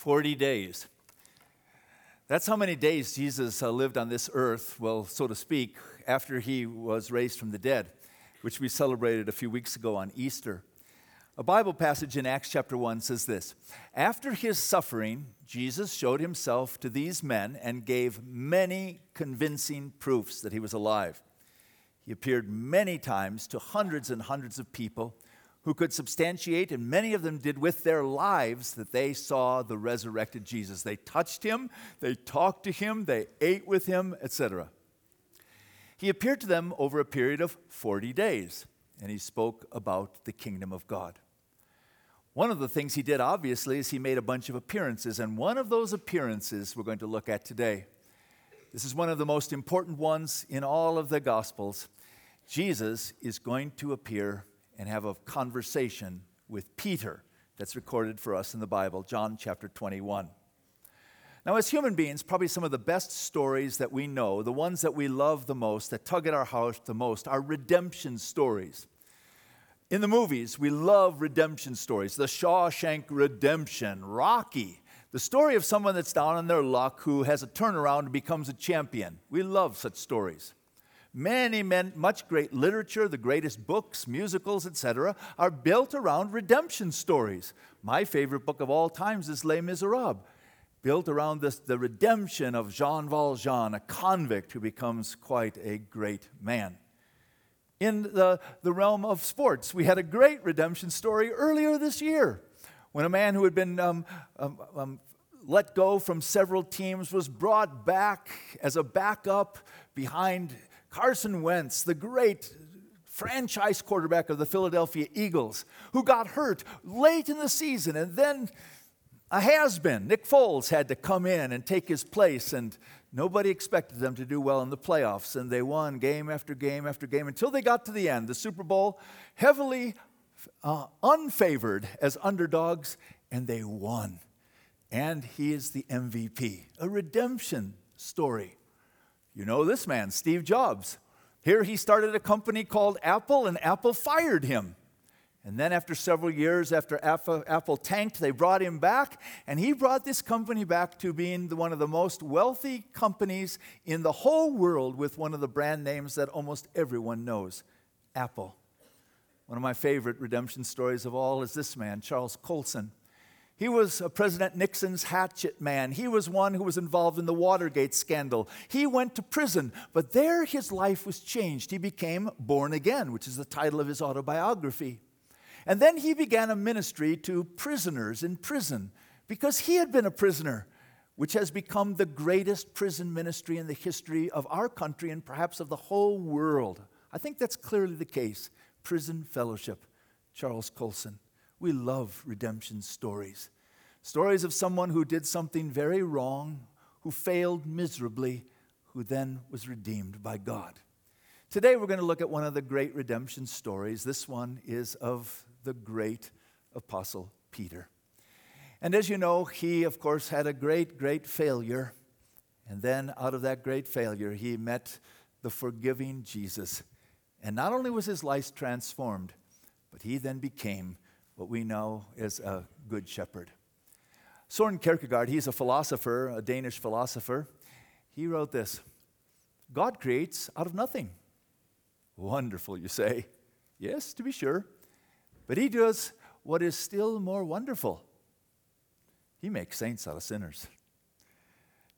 40 days. That's how many days Jesus uh, lived on this earth, well, so to speak, after he was raised from the dead, which we celebrated a few weeks ago on Easter. A Bible passage in Acts chapter 1 says this After his suffering, Jesus showed himself to these men and gave many convincing proofs that he was alive. He appeared many times to hundreds and hundreds of people who could substantiate, and many of them did with their lives, that they saw the resurrected Jesus. They touched him, they talked to him, they ate with him, etc. He appeared to them over a period of 40 days, and he spoke about the kingdom of God. One of the things he did, obviously, is he made a bunch of appearances, and one of those appearances we're going to look at today. This is one of the most important ones in all of the Gospels. Jesus is going to appear and have a conversation with Peter that's recorded for us in the Bible, John chapter 21. Now, as human beings, probably some of the best stories that we know, the ones that we love the most, that tug at our heart the most, are redemption stories. In the movies, we love redemption stories. The Shawshank Redemption, Rocky, the story of someone that's down on their luck who has a turnaround and becomes a champion. We love such stories. Many, men, much great literature, the greatest books, musicals, etc., are built around redemption stories. My favorite book of all times is Les Miserables, built around this, the redemption of Jean Valjean, a convict who becomes quite a great man. In the, the realm of sports, we had a great redemption story earlier this year when a man who had been um, um, um, let go from several teams was brought back as a backup behind Carson Wentz, the great franchise quarterback of the Philadelphia Eagles, who got hurt late in the season, and then a has been, Nick Foles, had to come in and take his place, and nobody expected them to do well in the playoffs. And they won game after game after game until they got to the end. The Super Bowl, heavily uh, unfavored as underdogs, and they won. And he is the MVP, a redemption story. You know this man, Steve Jobs. Here he started a company called Apple, and Apple fired him. And then, after several years, after Apple tanked, they brought him back, and he brought this company back to being one of the most wealthy companies in the whole world with one of the brand names that almost everyone knows Apple. One of my favorite redemption stories of all is this man, Charles Colson. He was President Nixon's hatchet man. He was one who was involved in the Watergate scandal. He went to prison, but there his life was changed. He became born again, which is the title of his autobiography. And then he began a ministry to prisoners in prison because he had been a prisoner, which has become the greatest prison ministry in the history of our country and perhaps of the whole world. I think that's clearly the case. Prison Fellowship, Charles Colson. We love redemption stories. Stories of someone who did something very wrong, who failed miserably, who then was redeemed by God. Today we're going to look at one of the great redemption stories. This one is of the great apostle Peter. And as you know, he, of course, had a great, great failure. And then out of that great failure, he met the forgiving Jesus. And not only was his life transformed, but he then became what we know as a good shepherd. Soren Kierkegaard, he's a philosopher, a Danish philosopher. He wrote this God creates out of nothing. Wonderful, you say. Yes, to be sure. But he does what is still more wonderful. He makes saints out of sinners.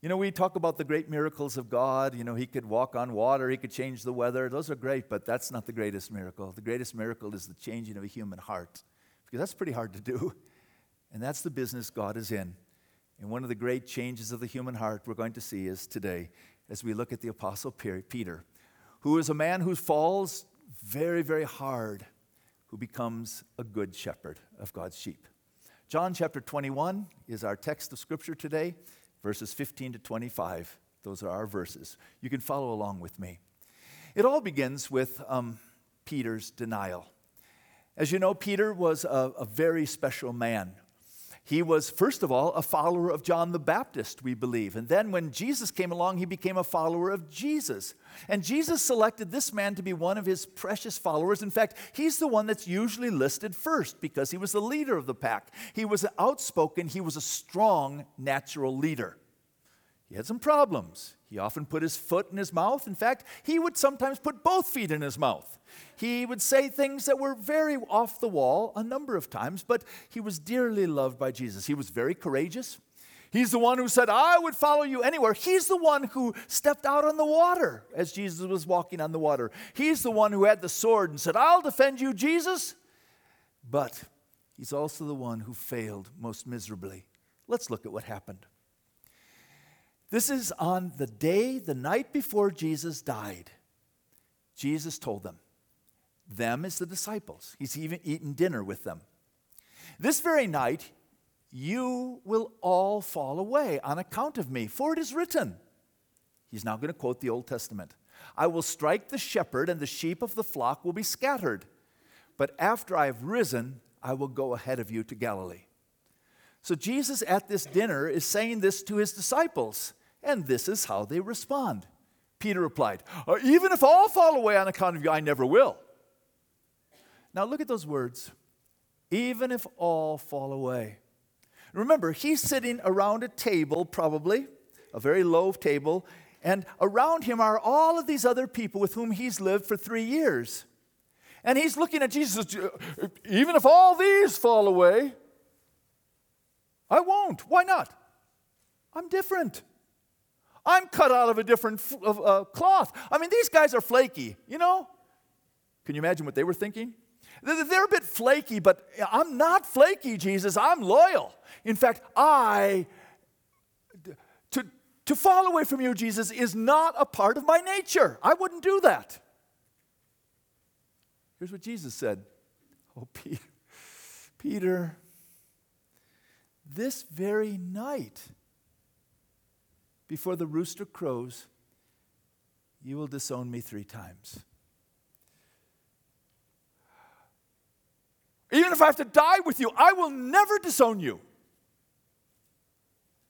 You know, we talk about the great miracles of God. You know, he could walk on water, he could change the weather. Those are great, but that's not the greatest miracle. The greatest miracle is the changing of a human heart because that's pretty hard to do. And that's the business God is in. And one of the great changes of the human heart we're going to see is today as we look at the Apostle Peter, who is a man who falls very, very hard, who becomes a good shepherd of God's sheep. John chapter 21 is our text of scripture today, verses 15 to 25. Those are our verses. You can follow along with me. It all begins with um, Peter's denial. As you know, Peter was a, a very special man. He was, first of all, a follower of John the Baptist, we believe. And then when Jesus came along, he became a follower of Jesus. And Jesus selected this man to be one of his precious followers. In fact, he's the one that's usually listed first because he was the leader of the pack. He was outspoken, he was a strong natural leader. He had some problems. He often put his foot in his mouth. In fact, he would sometimes put both feet in his mouth. He would say things that were very off the wall a number of times, but he was dearly loved by Jesus. He was very courageous. He's the one who said, I would follow you anywhere. He's the one who stepped out on the water as Jesus was walking on the water. He's the one who had the sword and said, I'll defend you, Jesus. But he's also the one who failed most miserably. Let's look at what happened. This is on the day, the night before Jesus died. Jesus told them, them is the disciples. He's even eaten dinner with them. This very night, you will all fall away on account of me, for it is written. He's now going to quote the Old Testament I will strike the shepherd, and the sheep of the flock will be scattered. But after I have risen, I will go ahead of you to Galilee. So Jesus at this dinner is saying this to his disciples. And this is how they respond. Peter replied, uh, Even if all fall away on account of you, I never will. Now look at those words. Even if all fall away. Remember, he's sitting around a table, probably, a very low table, and around him are all of these other people with whom he's lived for three years. And he's looking at Jesus, even if all these fall away, I won't. Why not? I'm different. I'm cut out of a different uh, cloth. I mean, these guys are flaky, you know? Can you imagine what they were thinking? They're a bit flaky, but I'm not flaky, Jesus. I'm loyal. In fact, I, to, to fall away from you, Jesus, is not a part of my nature. I wouldn't do that. Here's what Jesus said Oh, Peter, Peter, this very night, before the rooster crows, you will disown me three times. Even if I have to die with you, I will never disown you.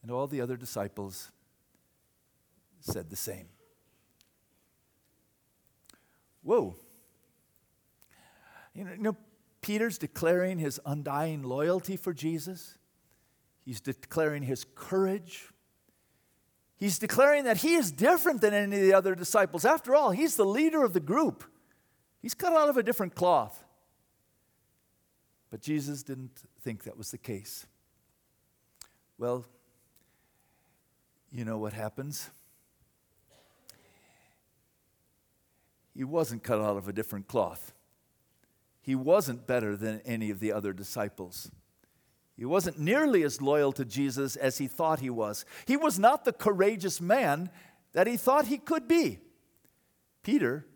And all the other disciples said the same. Whoa. You know, you know, Peter's declaring his undying loyalty for Jesus. He's declaring his courage He's declaring that he is different than any of the other disciples. After all, he's the leader of the group, he's cut out of a different cloth. But Jesus didn't think that was the case. Well, you know what happens? He wasn't cut out of a different cloth. He wasn't better than any of the other disciples. He wasn't nearly as loyal to Jesus as he thought he was. He was not the courageous man that he thought he could be. Peter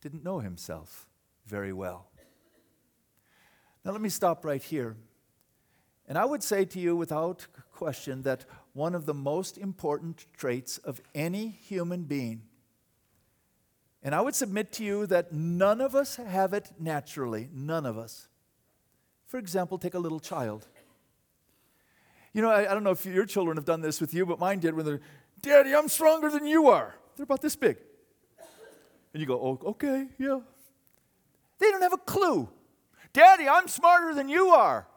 didn't know himself very well. Now, let me stop right here. And I would say to you without question that one of the most important traits of any human being, and I would submit to you that none of us have it naturally, none of us, for example, take a little child. You know, I, I, don't know if your children have done this with you, but mine did when they're, Daddy, I'm stronger than you are. They're about this big. And you go, oh, okay, yeah. They don't have a clue. Daddy, I'm smarter than you are.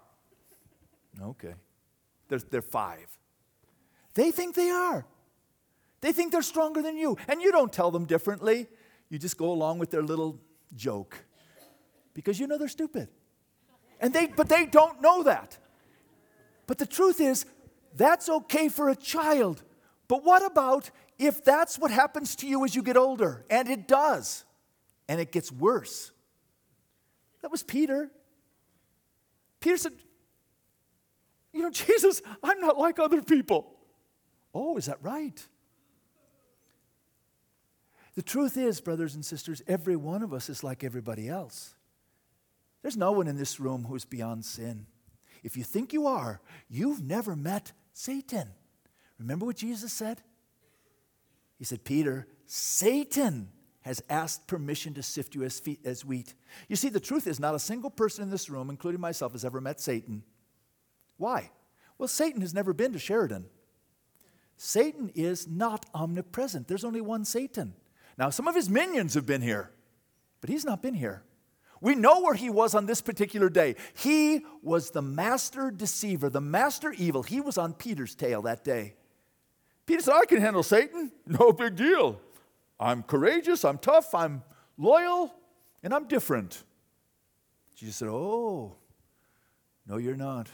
Okay. They're, they're five. They think they are. They think they're stronger than you. And you don't tell them differently. You just go along with their little joke because you know they're stupid. And they, but they don't know that. But the truth is, that's okay for a child. But what about if that's what happens to you as you get older? And it does. And it gets worse. That was Peter. Peter said, You know, Jesus, I'm not like other people. Oh, is that right? The truth is, brothers and sisters, every one of us is like everybody else. There's no one in this room who's beyond sin. If you think you are, you've never met Satan. Remember what Jesus said? He said, Peter, Satan has asked permission to sift you as, as wheat. You see, the truth is, not a single person in this room, including myself, has ever met Satan. Why? Well, Satan has never been to Sheridan. Satan is not omnipresent. There's only one Satan. Now, some of his minions have been here, but he's not been here. We know where he was on this particular day. He was the master deceiver, the master evil. He was on Peter's tail that day. Peter said, I can handle Satan. No big deal. I'm courageous, I'm tough, I'm loyal, and I'm different. Jesus said, Oh, no, you're not.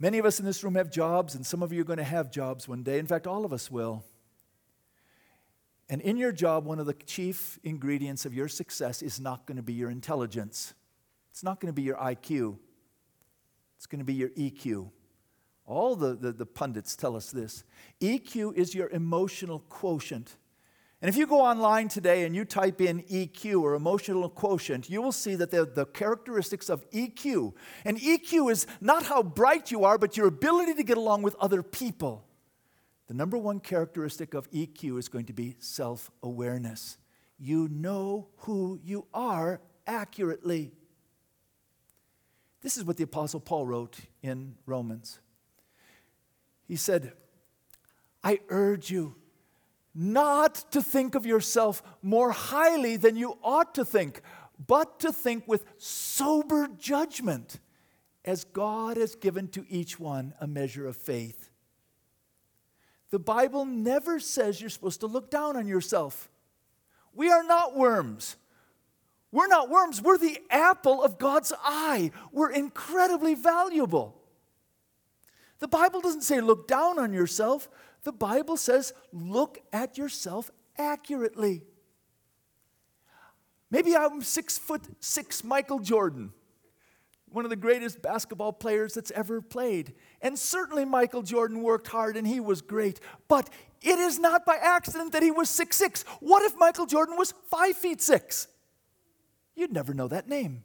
Many of us in this room have jobs, and some of you are going to have jobs one day. In fact, all of us will. And in your job, one of the chief ingredients of your success is not going to be your intelligence. It's not going to be your IQ. It's going to be your EQ. All the, the, the, pundits tell us this. EQ is your emotional quotient. And if you go online today and you type in EQ or emotional quotient, you will see that the, the characteristics of EQ. And EQ is not how bright you are, but your ability to get along with other people. The number one characteristic of EQ is going to be self awareness. You know who you are accurately. This is what the Apostle Paul wrote in Romans. He said, I urge you not to think of yourself more highly than you ought to think, but to think with sober judgment, as God has given to each one a measure of faith. The Bible never says you're supposed to look down on yourself. We are not worms. We're not worms. We're the apple of God's eye. We're incredibly valuable. The Bible doesn't say look down on yourself. The Bible says look at yourself accurately. Maybe I'm six foot six Michael Jordan one of the greatest basketball players that's ever played. And certainly Michael Jordan worked hard and he was great. But it is not by accident that he was six six. What if Michael Jordan was five feet six? You'd never know that name.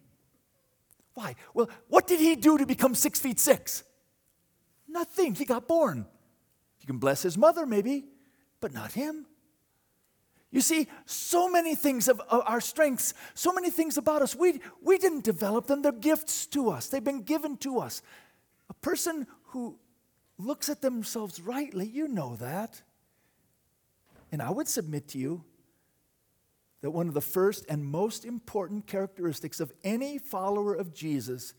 Why? Well, what did he do to become six feet six? Nothing. He got born. You can bless his mother, maybe, but not him. You see, so many things of our strengths, so many things about us, we, we didn't develop them. They're gifts to us, they've been given to us. A person who looks at themselves rightly, you know that. And I would submit to you that one of the first and most important characteristics of any follower of Jesus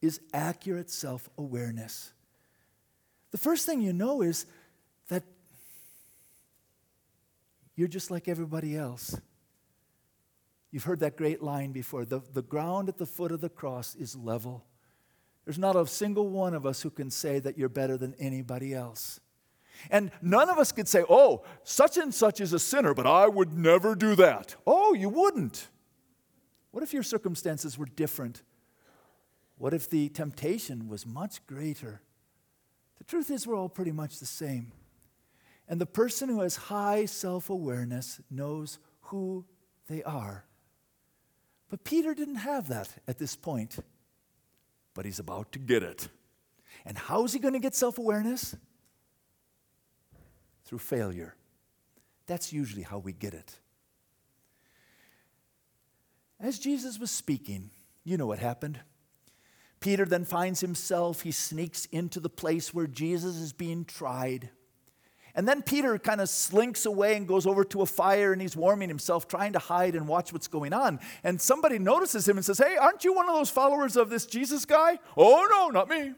is accurate self awareness. The first thing you know is that you're just like everybody else. You've heard that great line before the, the ground at the foot of the cross is level. There's not a single one of us who can say that you're better than anybody else. And none of us could say, oh, such and such is a sinner, but I would never do that. Oh, you wouldn't. What if your circumstances were different? What if the temptation was much greater? The truth is, we're all pretty much the same. And the person who has high self awareness knows who they are. But Peter didn't have that at this point. But he's about to get it. And how is he going to get self awareness? Through failure. That's usually how we get it. As Jesus was speaking, you know what happened. Peter then finds himself, he sneaks into the place where Jesus is being tried. And then Peter kind of slinks away and goes over to a fire and he's warming himself, trying to hide and watch what's going on. And somebody notices him and says, Hey, aren't you one of those followers of this Jesus guy? Oh, no, not me.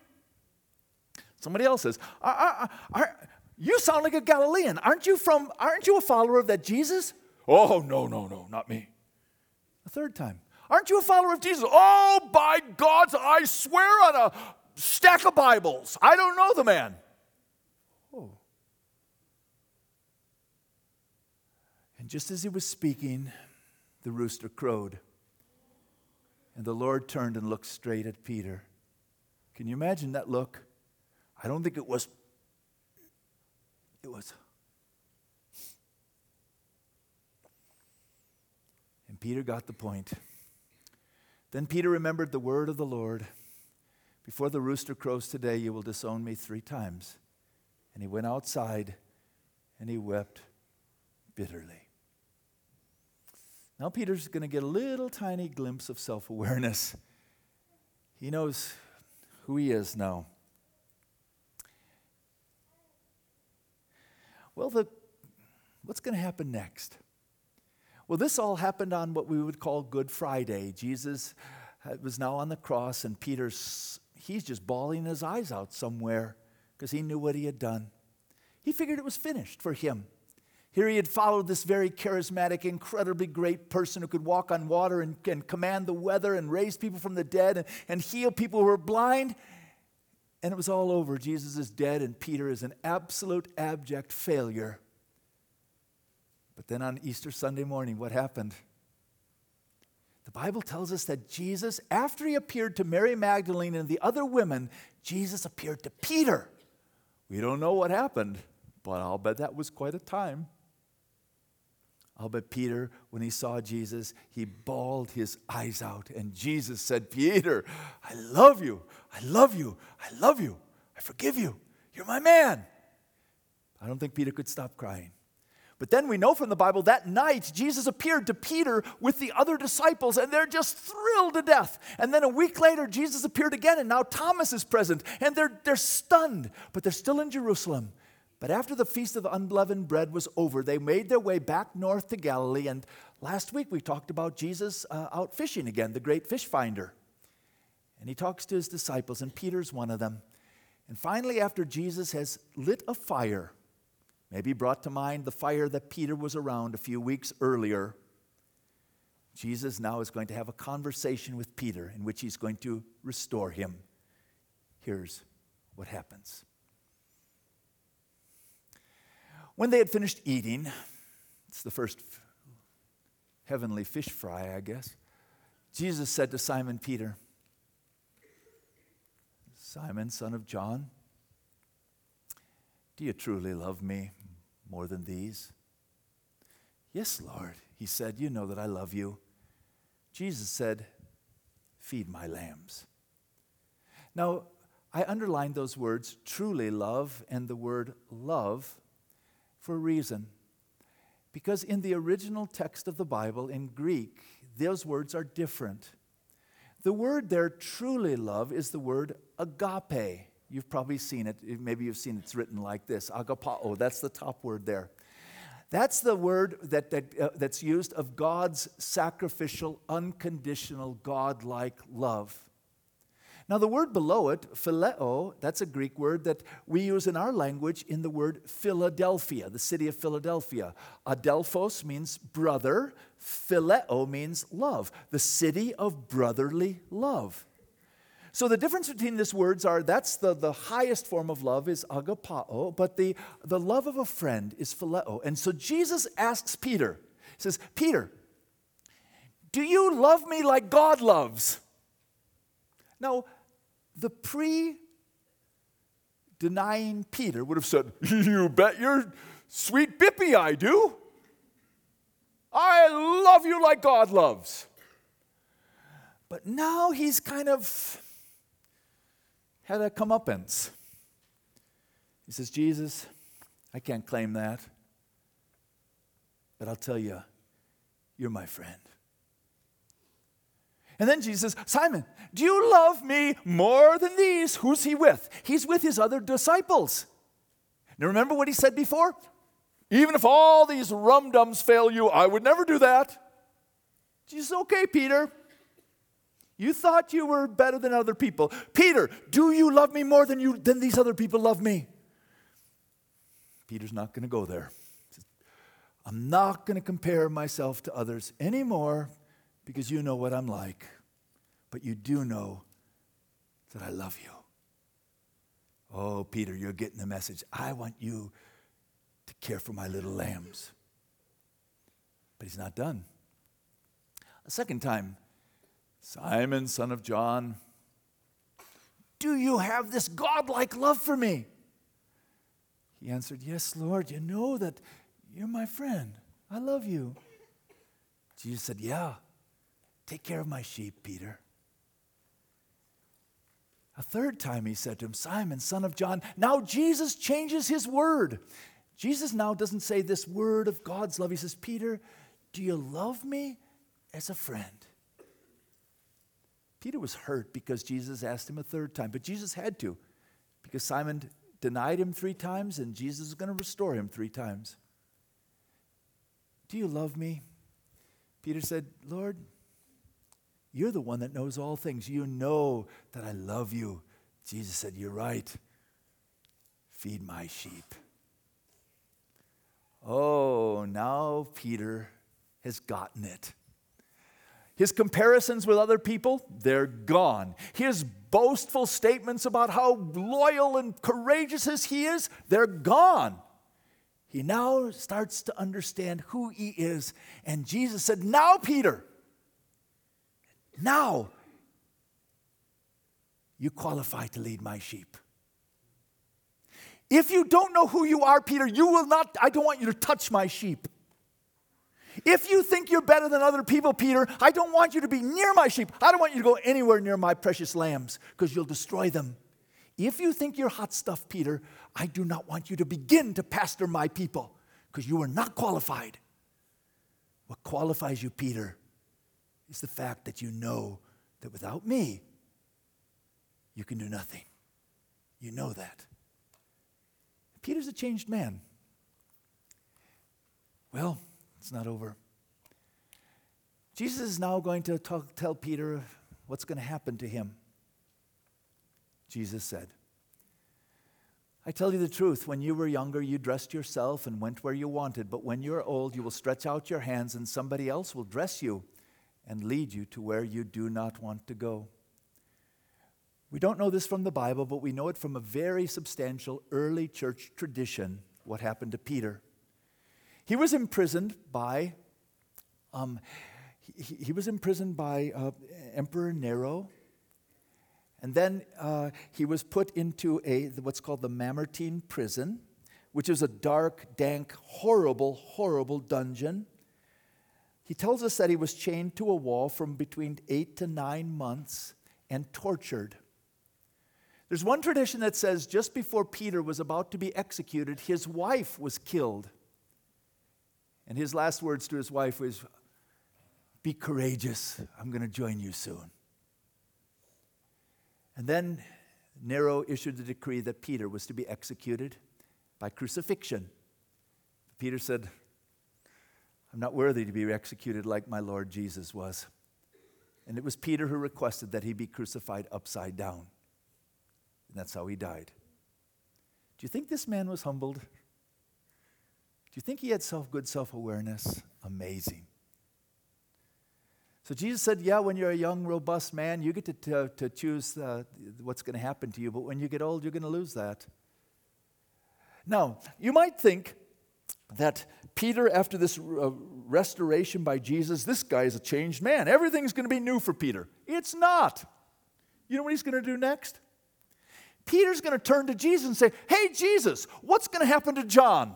Somebody else says, are, are, are, You sound like a Galilean. Aren't you from, aren't you a follower of that Jesus? Oh, no, no, no, not me. A third time. Aren't you a follower of Jesus? Oh, by God, I swear on a stack of Bibles. I don't know the man. And just as he was speaking, the rooster crowed. And the Lord turned and looked straight at Peter. Can you imagine that look? I don't think it was, it was. And Peter got the point. Then Peter remembered the word of the Lord Before the rooster crows today, you will disown me three times. And he went outside and he wept bitterly. Now, Peter's going to get a little tiny glimpse of self awareness. He knows who he is now. Well, the, what's going to happen next? Well, this all happened on what we would call Good Friday. Jesus uh, was now on the cross, and Peter's, he's just bawling his eyes out somewhere because he knew what he had done. He figured it was finished for him. Here he had followed this very charismatic, incredibly great person who could walk on water and, and command the weather and raise people from the dead and, and heal people who were blind. And it was all over. Jesus is dead, and Peter is an absolute abject failure. But then on Easter Sunday morning, what happened? The Bible tells us that Jesus, after he appeared to Mary Magdalene and the other women, Jesus appeared to Peter. We don't know what happened, but I'll bet that was quite a time. I'll bet Peter, when he saw Jesus, he bawled his eyes out. And Jesus said, Peter, I love you. I love you. I love you. I forgive you. You're my man. I don't think Peter could stop crying. But then we know from the Bible that night Jesus appeared to Peter with the other disciples, and they're just thrilled to death. And then a week later, Jesus appeared again, and now Thomas is present, and they're, they're stunned, but they're still in Jerusalem. But after the feast of unleavened bread was over, they made their way back north to Galilee. And last week we talked about Jesus uh, out fishing again, the great fish finder. And he talks to his disciples, and Peter's one of them. And finally, after Jesus has lit a fire, maybe brought to mind the fire that Peter was around a few weeks earlier, Jesus now is going to have a conversation with Peter in which he's going to restore him. Here's what happens. When they had finished eating, it's the first heavenly fish fry, I guess, Jesus said to Simon Peter, Simon, son of John, do you truly love me more than these? Yes, Lord, he said, You know that I love you. Jesus said, Feed my lambs. Now, I underlined those words, truly love, and the word love for a reason. Because in the original text of the Bible, in Greek, those words are different. The word there, truly love, is the word agape. You've probably seen it. Maybe you've seen it's written like this agapao. That's the top word there. That's the word that, that uh, that's used of God's sacrificial, unconditional, God-like love. Now, the word below it, phileo, that's a Greek word that we use in our language in the word Philadelphia, the city of Philadelphia. Adelphos means brother, phileo means love, the city of brotherly love. So the difference between these words are that's the, the highest form of love is agapao, but the, the love of a friend is phileo. And so Jesus asks Peter, he says, Peter, do you love me like God loves? Now, the pre denying Peter would have said, You bet your sweet bippy I do. I love you like God loves. But now he's kind of had a comeuppance. He says, Jesus, I can't claim that. But I'll tell you, you're my friend. And then Jesus, says, Simon, do you love me more than these? Who's he with? He's with his other disciples. Now remember what he said before? Even if all these rum dums fail you, I would never do that. Jesus, okay, Peter. You thought you were better than other people. Peter, do you love me more than you than these other people love me? Peter's not going to go there. I'm not going to compare myself to others anymore because you know what I'm like, but you do know that I love you. Oh, Peter, you're getting the message. I want you to care for my little lambs. But he's not done. A second time, Simon, son of John, do you have this godlike love for me? He answered, Yes, Lord, you know that you're my friend. I love you. Jesus said, Yeah, Take care of my sheep, Peter. A third time he said to him, Simon, son of John. Now Jesus changes his word. Jesus now doesn't say this word of God's love. He says, Peter, do you love me as a friend? Peter was hurt because Jesus asked him a third time, but Jesus had to because Simon denied him three times and Jesus is going to restore him three times. Do you love me? Peter said, Lord, you're the one that knows all things. You know that I love you. Jesus said, You're right. Feed my sheep. Oh, now Peter has gotten it. His comparisons with other people, they're gone. His boastful statements about how loyal and courageous he is, they're gone. He now starts to understand who he is. And Jesus said, Now, Peter, now you qualify to lead my sheep. If you don't know who you are, Peter, you will not, I don't want you to touch my sheep. If you think you're better than other people, Peter, I don't want you to be near my sheep. I don't want you to go anywhere near my precious lambs because you'll destroy them. If you think you're hot stuff, Peter, I do not want you to begin to pastor my people because you are not qualified. What qualifies you, Peter, is the fact that you know that without me, you can do nothing. You know that. Peter's a changed man. Well, it's not over. Jesus is now going to talk, tell Peter what's going to happen to him. Jesus said, I tell you the truth, when you were younger, you dressed yourself and went where you wanted, but when you're old, you will stretch out your hands and somebody else will dress you and lead you to where you do not want to go. We don't know this from the Bible, but we know it from a very substantial early church tradition what happened to Peter. He was imprisoned by, um, he, he, was imprisoned by uh, Emperor Nero. And then uh, he was put into a, what's called the Mamertine prison, which is a dark, dank, horrible, horrible dungeon. He tells us that he was chained to a wall from between eight to nine months and tortured. There's one tradition that says just before Peter was about to be executed, his wife was killed. And his last words to his wife was, Be courageous. I'm going to join you soon. And then Nero issued the decree that Peter was to be executed by crucifixion. Peter said, I'm not worthy to be executed like my Lord Jesus was. And it was Peter who requested that he be crucified upside down. And that's how he died. Do you think this man was humbled? Do you think he had self good self awareness? Amazing. So Jesus said, Yeah, when you're a young, robust man, you get to, to, to choose uh, what's going to happen to you, but when you get old, you're going to lose that. Now, you might think that Peter, after this uh, restoration by Jesus, this guy is a changed man. Everything's going to be new for Peter. It's not. You know what he's going to do next? Peter's going to turn to Jesus and say, Hey, Jesus, what's going to happen to John?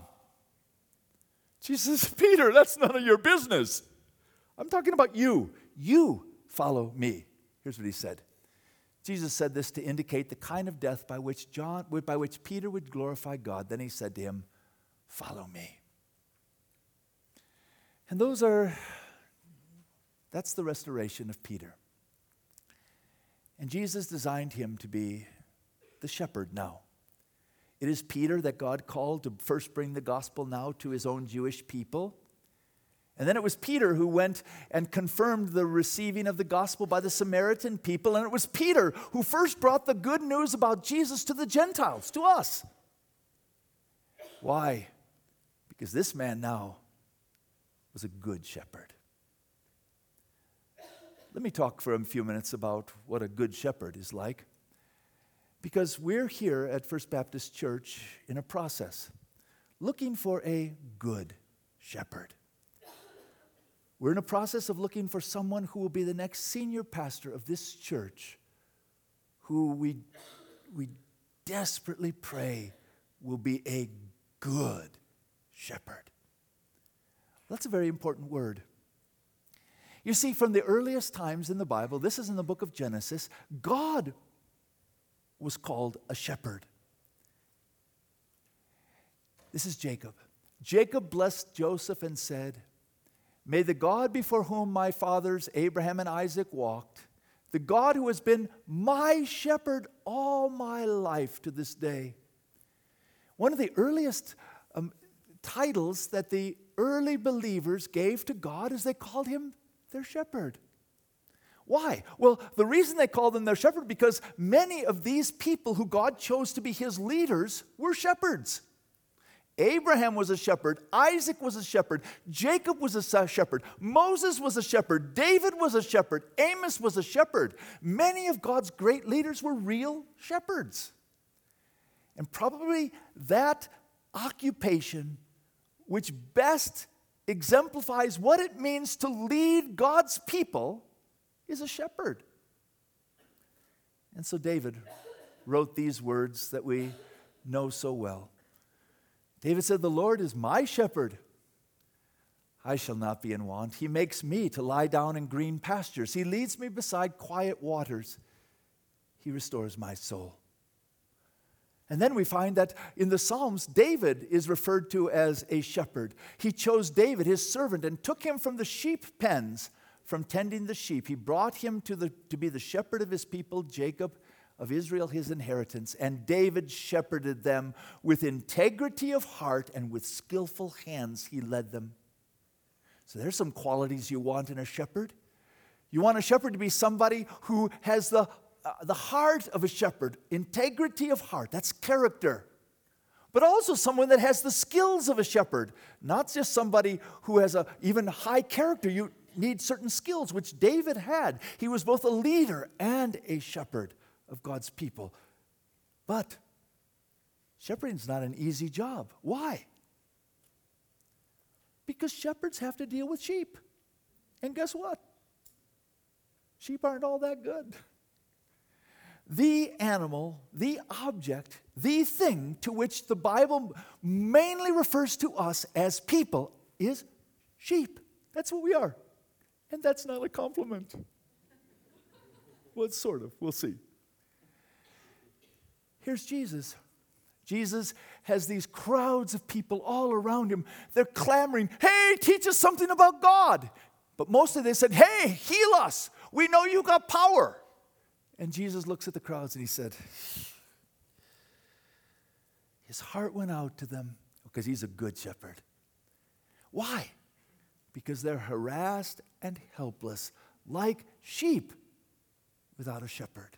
Jesus Peter, that's none of your business. I'm talking about you. You follow me. Here's what he said. Jesus said this to indicate the kind of death by which John by which Peter would glorify God. Then he said to him, "Follow me." And those are that's the restoration of Peter. And Jesus designed him to be the shepherd now. It is Peter that God called to first bring the gospel now to his own Jewish people. And then it was Peter who went and confirmed the receiving of the gospel by the Samaritan people. And it was Peter who first brought the good news about Jesus to the Gentiles, to us. Why? Because this man now was a good shepherd. Let me talk for a few minutes about what a good shepherd is like. Because we're here at First Baptist Church in a process looking for a good shepherd. We're in a process of looking for someone who will be the next senior pastor of this church, who we, we desperately pray will be a good shepherd. That's a very important word. You see, from the earliest times in the Bible, this is in the book of Genesis, God was called a shepherd. This is Jacob. Jacob blessed Joseph and said, May the God before whom my fathers Abraham and Isaac walked, the God who has been my shepherd all my life to this day. One of the earliest titles that the early believers gave to God is they called him their shepherd. Why? Well, the reason they called him their shepherd because many of these people who God chose to be his leaders were shepherds. Abraham was a shepherd, Isaac was a shepherd, Jacob was a shepherd, Moses was a shepherd, David was a shepherd, Amos was a shepherd. Many of God's great leaders were real shepherds. And probably that occupation, which best exemplifies what it means to lead God's people, is a shepherd. And so David wrote these words that we know so well. David said, The Lord is my shepherd. I shall not be in want. He makes me to lie down in green pastures. He leads me beside quiet waters. He restores my soul. And then we find that in the Psalms, David is referred to as a shepherd. He chose David, his servant, and took him from the sheep pens, from tending the sheep. He brought him to, the, to be the shepherd of his people, Jacob of Israel his inheritance, and David shepherded them with integrity of heart and with skillful hands he led them. So there's some qualities you want in a shepherd. You want a shepherd to be somebody who has the, uh, the heart of a shepherd, integrity of heart, that's character. But also someone that has the skills of a shepherd, not just somebody who has a even high character. You need certain skills, which David had. He was both a leader and a shepherd of God's people. But shepherding is not an easy job. Why? Because shepherds have to deal with sheep. And guess what? Sheep aren't all that good. The animal, the object, the thing to which the Bible mainly refers to us as people is sheep. That's what we are. And that's not a compliment. well, it's sort of. We'll see. Here's Jesus. Jesus has these crowds of people all around him. They're clamoring, Hey, teach us something about God. But most of they said, Hey, heal us. We know you got power. And Jesus looks at the crowds and he said, His heart went out to them because he's a good shepherd. Why? Because they're harassed and helpless, like sheep without a shepherd.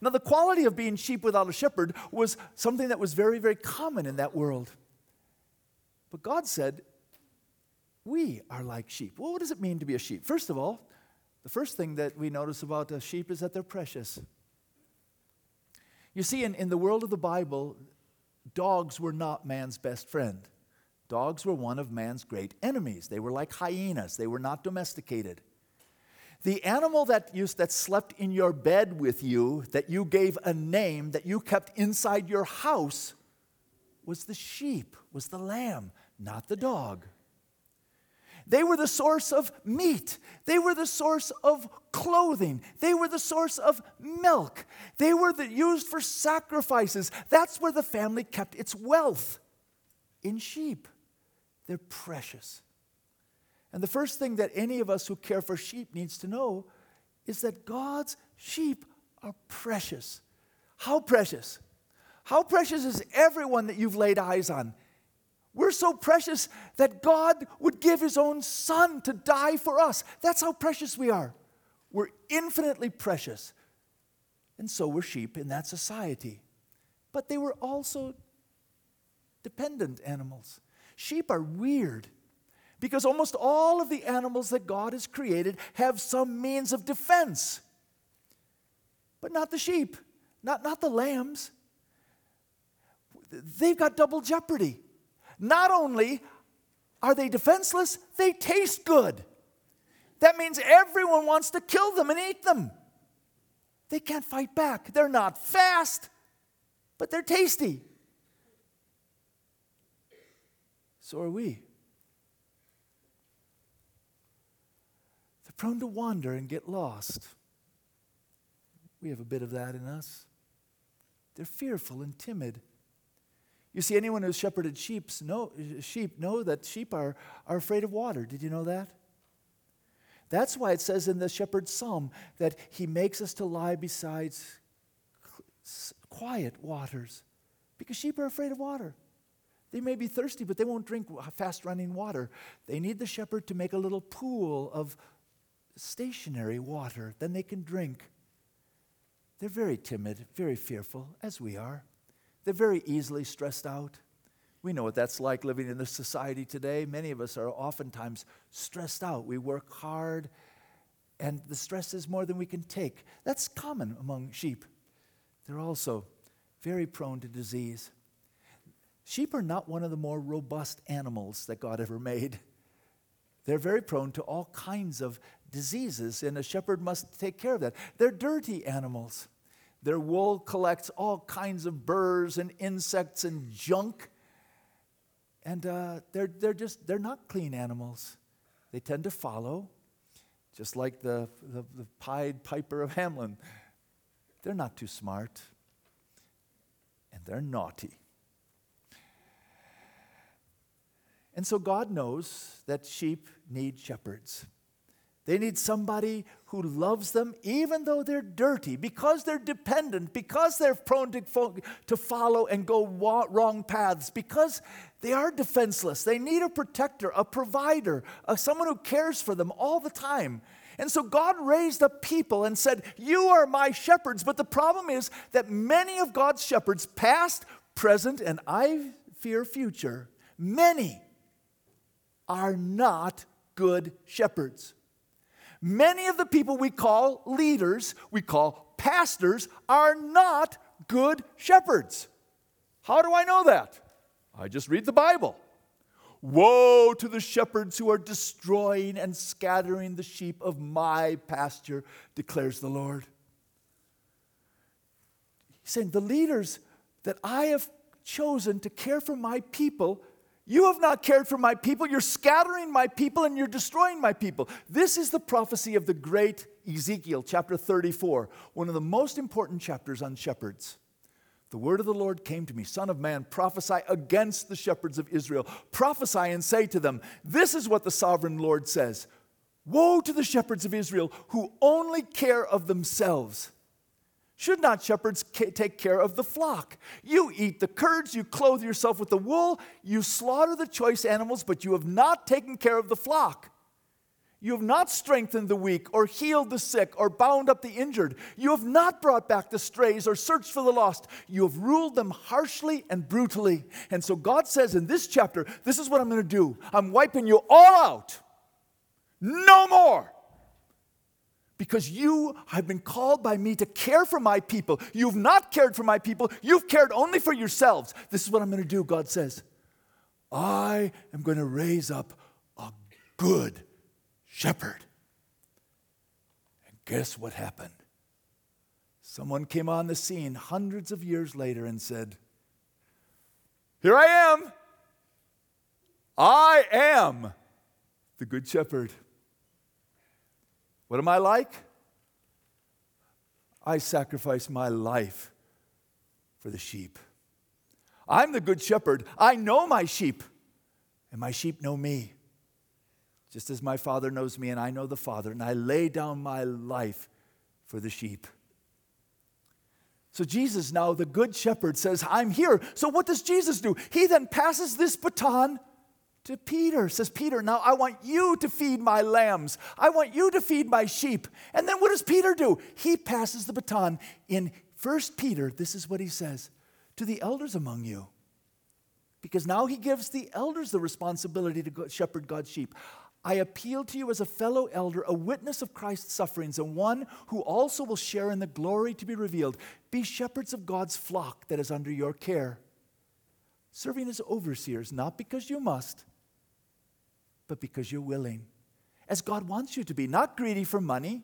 Now, the quality of being sheep without a shepherd was something that was very, very common in that world. But God said, We are like sheep. Well, what does it mean to be a sheep? First of all, the first thing that we notice about the sheep is that they're precious. You see, in, in the world of the Bible, dogs were not man's best friend. Dogs were one of man's great enemies. They were like hyenas, they were not domesticated. The animal that, you, that slept in your bed with you, that you gave a name, that you kept inside your house, was the sheep, was the lamb, not the dog. They were the source of meat. They were the source of clothing. They were the source of milk. They were the, used for sacrifices. That's where the family kept its wealth in sheep. They're precious. And the first thing that any of us who care for sheep needs to know is that God's sheep are precious. How precious? How precious is everyone that you've laid eyes on? We're so precious that God would give his own son to die for us. That's how precious we are. We're infinitely precious. And so were sheep in that society. But they were also dependent animals. Sheep are weird. Because almost all of the animals that God has created have some means of defense. But not the sheep, not, not the lambs. They've got double jeopardy. Not only are they defenseless, they taste good. That means everyone wants to kill them and eat them. They can't fight back. They're not fast, but they're tasty. So are we. They're prone to wander and get lost. We have a bit of that in us. They're fearful and timid. You see, anyone who's shepherded sheep know, sheep know that sheep are, are afraid of water. Did you know that? That's why it says in the shepherd's psalm that he makes us to lie beside quiet waters because sheep are afraid of water. They may be thirsty, but they won't drink fast running water. They need the shepherd to make a little pool of stationary water, then they can drink. They're very timid, very fearful, as we are. They're very easily stressed out. We know what that's like living in this society today. Many of us are oftentimes stressed out. We work hard, and the stress is more than we can take. That's common among sheep. They're also very prone to disease. Sheep are not one of the more robust animals that God ever made. They're very prone to all kinds of diseases, and a shepherd must take care of that. They're dirty animals. Their wool collects all kinds of burrs and insects and junk. And uh, they're, they're just, they're not clean animals. They tend to follow, just like the, the, the Pied Piper of Hamelin. They're not too smart, and they're naughty. And so God knows that sheep need shepherds. They need somebody who loves them even though they're dirty, because they're dependent, because they're prone to, fo- to follow and go wa- wrong paths, because they are defenseless. They need a protector, a provider, a, someone who cares for them all the time. And so God raised up people and said, You are my shepherds. But the problem is that many of God's shepherds, past, present, and I fear future, many are not good shepherds. Many of the people we call leaders, we call pastors, are not good shepherds. How do I know that? I just read the Bible. Woe to the shepherds who are destroying and scattering the sheep of my pasture, declares the Lord. He's saying, The leaders that I have chosen to care for my people you have not cared for my people. You're scattering my people and you're destroying my people. This is the prophecy of the great Ezekiel, chapter 34, one of the most important chapters on shepherds. The word of the Lord came to me, Son of man, prophesy against the shepherds of Israel. Prophesy and say to them, This is what the sovereign Lord says Woe to the shepherds of Israel who only care of themselves should not shepherds take care of the flock? You eat the curds, you clothe yourself with the wool, you slaughter the choice animals, but you have not taken care of the flock. You have not strengthened the weak, or healed the sick, or bound up the injured. You have not brought back the strays, or searched for the lost. You have ruled them harshly and brutally. And so God says in this chapter, This is what I'm going to do I'm wiping you all out. No more because you have been called by me to care for my people. You've not cared for my people, you've cared only for yourselves. This is what I'm going to do, God says. I am going to raise up a good shepherd. And guess what happened? Someone came on the scene hundreds of years later and said, Here I am. I am the good shepherd. What am I like? I sacrifice my life for the sheep. I'm the good shepherd. I know my sheep, and my sheep know me. Just as my Father knows me, and I know the Father, and I lay down my life for the sheep. So, Jesus, now the good shepherd, says, I'm here. So, what does Jesus do? He then passes this baton to Peter. Says, Peter, now I want you to feed my lambs. I want you to feed my sheep. And then what does Peter do? He passes the baton in First Peter. This is what he says to the elders among you. Because now he gives the elders the responsibility to shepherd God's sheep. I appeal to you as a fellow elder, a witness of Christ's sufferings, and one who also will share in the glory to be revealed. Be shepherds of God's flock that is under your care, serving as overseers, not because you must but because you're willing, as God wants you to be, not greedy for money,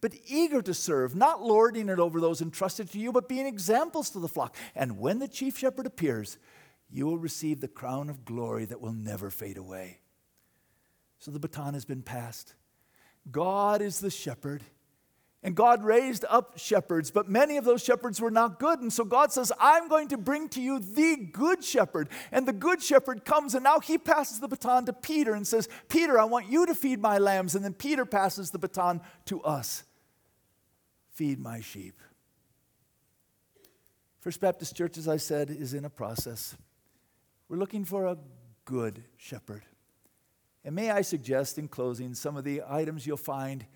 but eager to serve, not lording it over those entrusted to you, but being examples to the flock. And when the chief shepherd appears, you will receive the crown of glory that will never fade away. So the baton has been passed. God is the shepherd. And God raised up shepherds, but many of those shepherds were not good. And so God says, I'm going to bring to you the good shepherd. And the good shepherd comes, and now he passes the baton to Peter and says, Peter, I want you to feed my lambs. And then Peter passes the baton to us feed my sheep. First Baptist Church, as I said, is in a process. We're looking for a good shepherd. And may I suggest in closing some of the items you'll find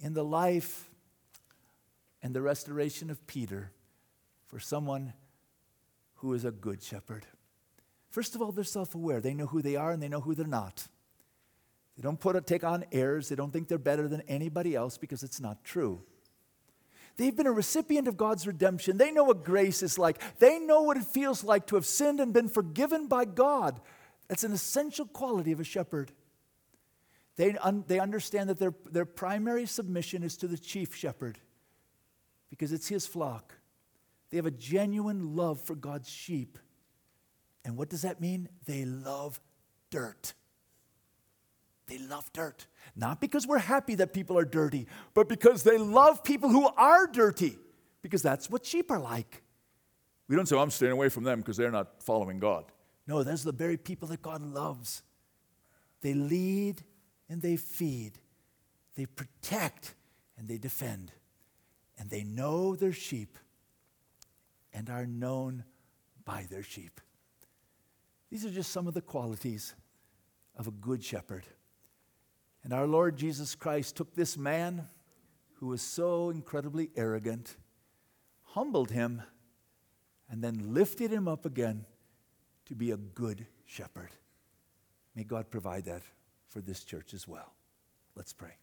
in the life and the restoration of Peter for someone who is a good shepherd. First of all, they're self aware. They know who they are and they know who they're not. They don't put take on airs. They don't think they're better than anybody else because it's not true. They've been a recipient of God's redemption. They know what grace is like. They know what it feels like to have sinned and been forgiven by God. That's an essential quality of a shepherd. They, un, they understand that their, their primary submission is to the chief shepherd because it's his flock. They have a genuine love for God's sheep. And what does that mean? They love dirt. They love dirt. Not because we're happy that people are dirty, but because they love people who are dirty, because that's what sheep are like. We don't say, I'm staying away from them because they're not following God. No, those are the very people that God loves. They lead and they feed, they protect and they defend, and they know their sheep and are known by their sheep. These are just some of the qualities of a good shepherd. And our Lord Jesus Christ took this man who was so incredibly arrogant, humbled him, and then lifted him up again to be a good shepherd. May God provide that for this church as well. Let's pray.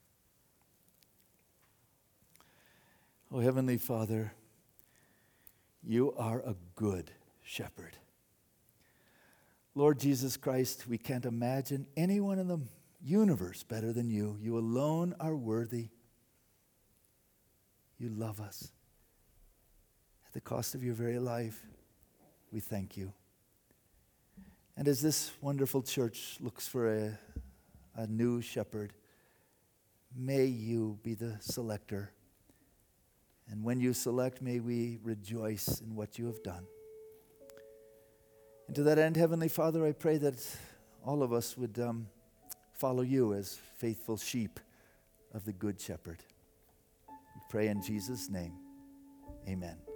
Oh, Heavenly Father, you are a good shepherd. Lord Jesus Christ, we can't imagine anyone in the universe better than you. You alone are worthy. You love us. At the cost of your very life, we thank you. And as this wonderful church looks for a a new shepherd. May you be the selector. And when you select, may we rejoice in what you have done. And to that end, Heavenly Father, I pray that all of us would um, follow you as faithful sheep of the Good Shepherd. We pray in Jesus' name. Amen.